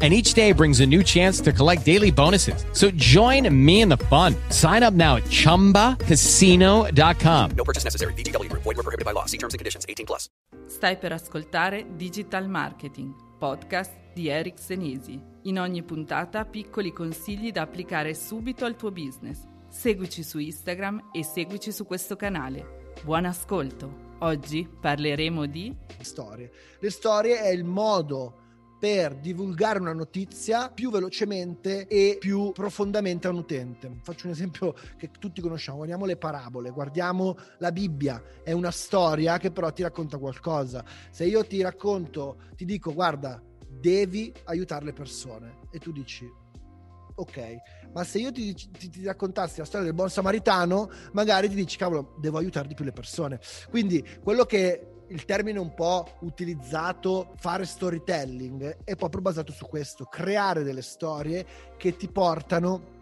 and each day brings a new chance to collect daily bonuses. So join me in the fun. Sign up now at ChumbaCasino.com. No purchase necessary. VGW Group. Void were prohibited by law. See terms and conditions. 18 plus. Stai per ascoltare Digital Marketing, podcast di Eric Senesi. In ogni puntata piccoli consigli da applicare subito al tuo business. Seguici su Instagram e seguici su questo canale. Buon ascolto. Oggi parleremo di storie. Le storie è il modo per divulgare una notizia più velocemente e più profondamente a un utente. Faccio un esempio che tutti conosciamo, guardiamo le parabole, guardiamo la Bibbia, è una storia che però ti racconta qualcosa. Se io ti racconto, ti dico guarda, devi aiutare le persone e tu dici ok, ma se io ti, ti, ti, raccontassi la storia del buon samaritano, magari ti dici, cavolo, devo aiutare di più le persone. Quindi quello che il termine un po' utilizzato fare storytelling è proprio basato su questo, creare delle storie che ti portano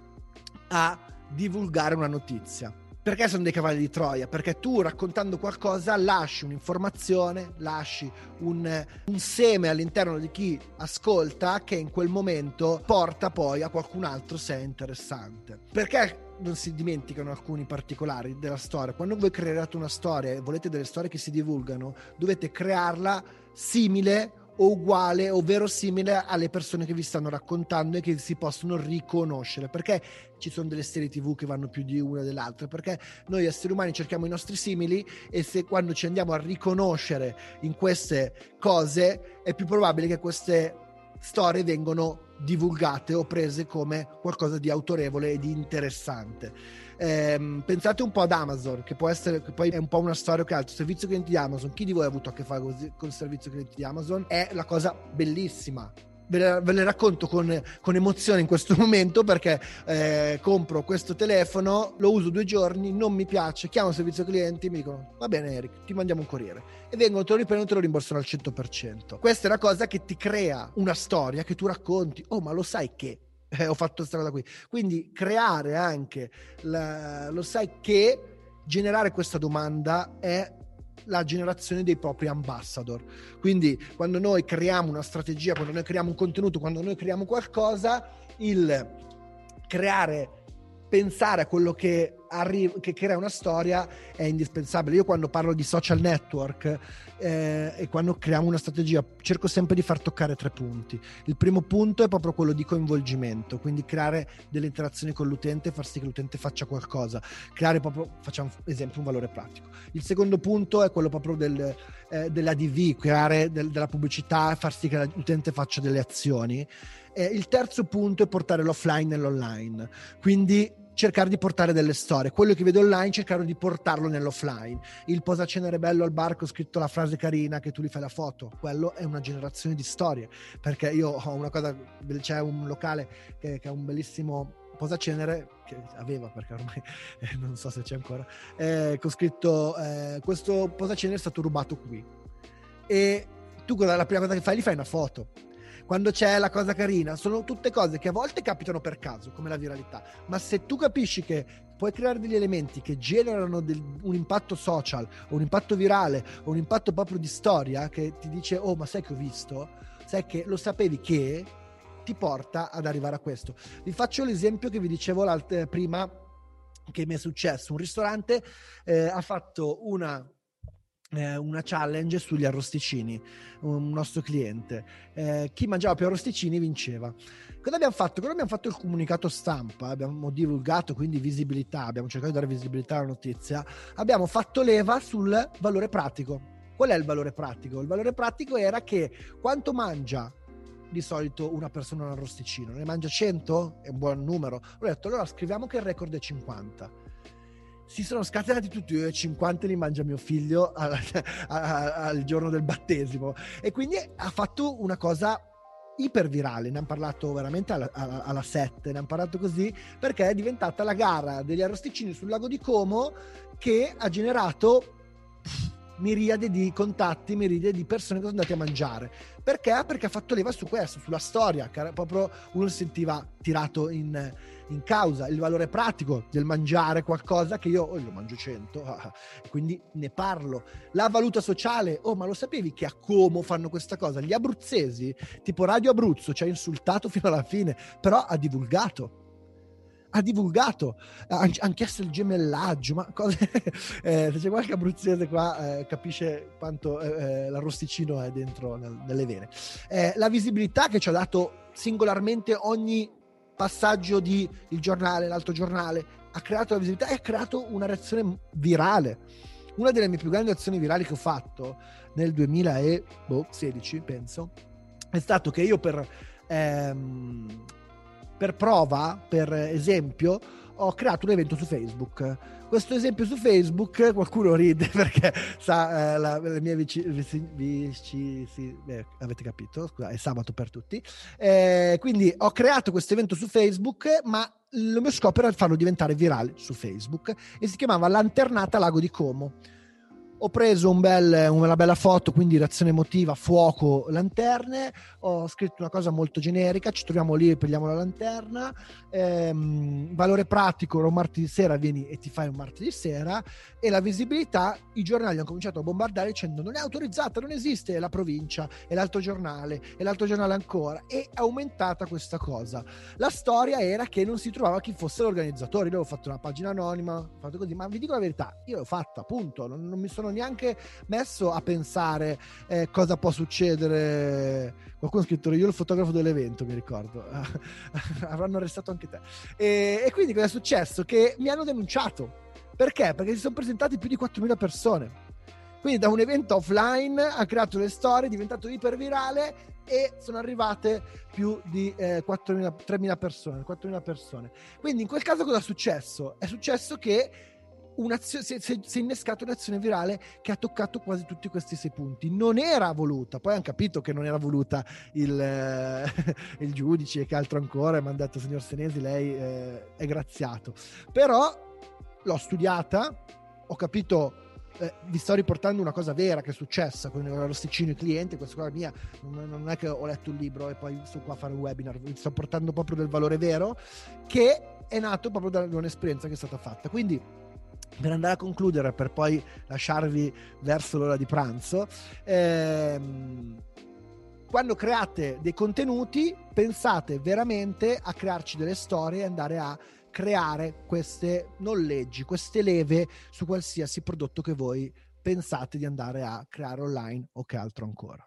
a divulgare una notizia. Perché sono dei cavalli di Troia? Perché tu raccontando qualcosa lasci un'informazione, lasci un, un, seme all'interno di chi ascolta che in quel momento porta poi a qualcun altro se è interessante. Perché non si dimenticano alcuni particolari della storia. Quando voi create una storia e volete delle storie che si divulgano, dovete crearla simile o uguale o verosimile alle persone che vi stanno raccontando e che si possono riconoscere. Perché ci sono delle serie TV che vanno più di una dell'altra? Perché noi esseri umani cerchiamo i nostri simili e se quando ci andiamo a riconoscere in queste cose è più probabile che queste storie vengono divulgate o prese come qualcosa di autorevole e di interessante. Eh, pensate un po' ad Amazon, che può essere, che poi è un po' una storia che altro. Il servizio clienti di Amazon, chi di voi ha avuto a che fare con il servizio clienti di Amazon? È la cosa bellissima ve le, ve le racconto con, con, emozione in questo momento perché eh, compro questo telefono, lo uso due giorni, non mi piace, chiamo il servizio clienti, mi dicono va bene Eric, ti mandiamo un corriere e vengono, te lo riprendono e te lo rimborsano al 100%. Questa è una cosa che ti crea una storia che tu racconti, oh ma lo sai che ho fatto cosa qui. Quindi creare anche, la, lo sai che generare questa domanda è la generazione dei propri ambassador. Quindi quando noi creiamo una strategia, quando noi creiamo un contenuto, quando noi creiamo qualcosa, il creare pensare a quello che, arriva, che crea una storia è indispensabile. Io quando parlo di social network eh, e quando creiamo una strategia cerco sempre di far toccare tre punti. Il primo punto è proprio quello di coinvolgimento, quindi creare delle interazioni con l'utente far sì che l'utente faccia qualcosa, creare proprio, facciamo esempio, un valore pratico. Il secondo punto è quello proprio del, eh, dell'ADV, creare del, della pubblicità far sì che l'utente faccia delle azioni. Eh, il terzo punto è portare l'offline nell'online, quindi cercare di portare delle storie. Quello che vedo online, cercare di portarlo nell'offline. Il posacenere bello al bar ho scritto la frase carina che tu gli fai la foto. Quello è una generazione di storie. Perché io ho una cosa, c'è un locale che, che ha un bellissimo posacenere che aveva perché ormai eh, non so se c'è ancora eh, che ho scritto eh, questo posacenere è stato rubato qui e tu la prima cosa che fai gli fai una foto quando c'è la cosa carina, sono tutte cose che a volte capitano per caso, come la viralità, ma se tu capisci che puoi creare degli elementi che generano del, un impatto social, un impatto virale, un impatto proprio di storia, che ti dice, oh ma sai che ho visto, sai che lo sapevi che ti porta ad arrivare a questo. Vi faccio l'esempio che vi dicevo prima che mi è successo. Un ristorante eh, ha fatto una eh, una challenge sugli arrosticini, un nostro cliente. Eh, chi mangiava più arrosticini vinceva. Cosa abbiamo fatto? Quando abbiamo fatto il comunicato stampa, abbiamo divulgato quindi visibilità, abbiamo cercato di dare visibilità alla notizia, abbiamo fatto leva sul valore pratico. Qual è il valore pratico? Il valore pratico era che quanto mangia di solito una persona un arrosticino? Ne mangia 100? È un buon numero. Ho detto allora scriviamo che il record è 50 si sono scatenati tutti io e 50 li mangia mio figlio al, al, giorno del battesimo. E quindi ha fatto una cosa ipervirale, ne hanno parlato veramente alla, alla, alla 7, ne hanno parlato così perché è diventata la gara degli arrosticini sul lago di Como che ha generato miriade di contatti, miriade di persone che sono andate a mangiare. Perché? Perché ha fatto leva su questo, sulla storia, che era proprio uno si sentiva tirato in, in causa, il valore pratico del mangiare qualcosa che io, oh, io mangio 100, ah, quindi ne parlo. La valuta sociale, oh ma lo sapevi che a Como fanno questa cosa? Gli abruzzesi, tipo Radio Abruzzo, ci ha insultato fino alla fine, però ha divulgato ha divulgato, ha, ha chiesto il gemellaggio, ma cose, eh, se c'è qualche abruzzese qua eh, capisce quanto eh, eh, l'arrosticino è dentro nel, nelle vene. Eh, la visibilità che ci ha dato singolarmente ogni passaggio di il giornale, l'altro giornale, ha creato la visibilità e ha creato una reazione virale. Una delle mie più grandi azioni virali che ho fatto nel 2016, penso, è stato che io per ehm, per prova, per esempio, ho creato un evento su Facebook. Questo esempio su Facebook, qualcuno ride perché sa, eh, la, le mie vicine, vici, sì, eh, avete capito, scusa, è sabato per tutti. Eh, quindi ho creato questo evento su Facebook, ma il mio scopo era farlo diventare virale su Facebook e si chiamava Lanternata Lago di Como ho preso un bel, una bella foto, quindi reazione emotiva, fuoco, lanterne. Ho scritto una cosa molto generica. Ci troviamo lì e prendiamo la lanterna. Ehm, valore pratico: un martedì sera vieni e ti fai un martedì sera. E la visibilità: i giornali hanno cominciato a bombardare dicendo non è autorizzata, non esiste. La provincia, è l'altro giornale, è l'altro giornale ancora. E è aumentata questa cosa. La storia era che non si trovava chi fosse l'organizzatore. Io ho fatto una pagina anonima, fatto così, ma vi dico la verità: io l'ho fatta, appunto. non, non mi sono sono neanche messo a pensare eh, cosa può succedere. Qualcuno ha scritto io il fotografo dell'evento, mi ricordo. Avranno arrestato anche te. E, e quindi cosa è successo? Che mi hanno denunciato. Perché? Perché si sono presentati più di 4.000 persone. Quindi da un evento offline ha creato le storie, è diventato ipervirale e sono arrivate più di eh, 4.000, 3.000 persone, 4.000 persone. Quindi in quel caso cosa è successo? È successo che si, è innescata un'azione virale che ha toccato quasi tutti questi sei punti. Non era voluta, poi hanno capito che non era voluta il, eh, il giudice e che altro ancora, mi hanno detto signor Senesi, lei eh, è graziato. Però l'ho studiata, ho capito eh, vi sto riportando una cosa vera che è successa con l'arrosticino e i clienti, questa cosa mia, non, è che ho letto un libro e poi sto qua a fare un webinar, vi sto portando proprio del valore vero che è nato proprio da un'esperienza che è stata fatta. Quindi per andare a concludere, per poi lasciarvi verso l'ora di pranzo, ehm, quando create dei contenuti, pensate veramente a crearci delle storie e andare a creare queste nolleggi, queste leve su qualsiasi prodotto che voi pensate di andare a creare online o che altro ancora.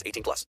18 plus.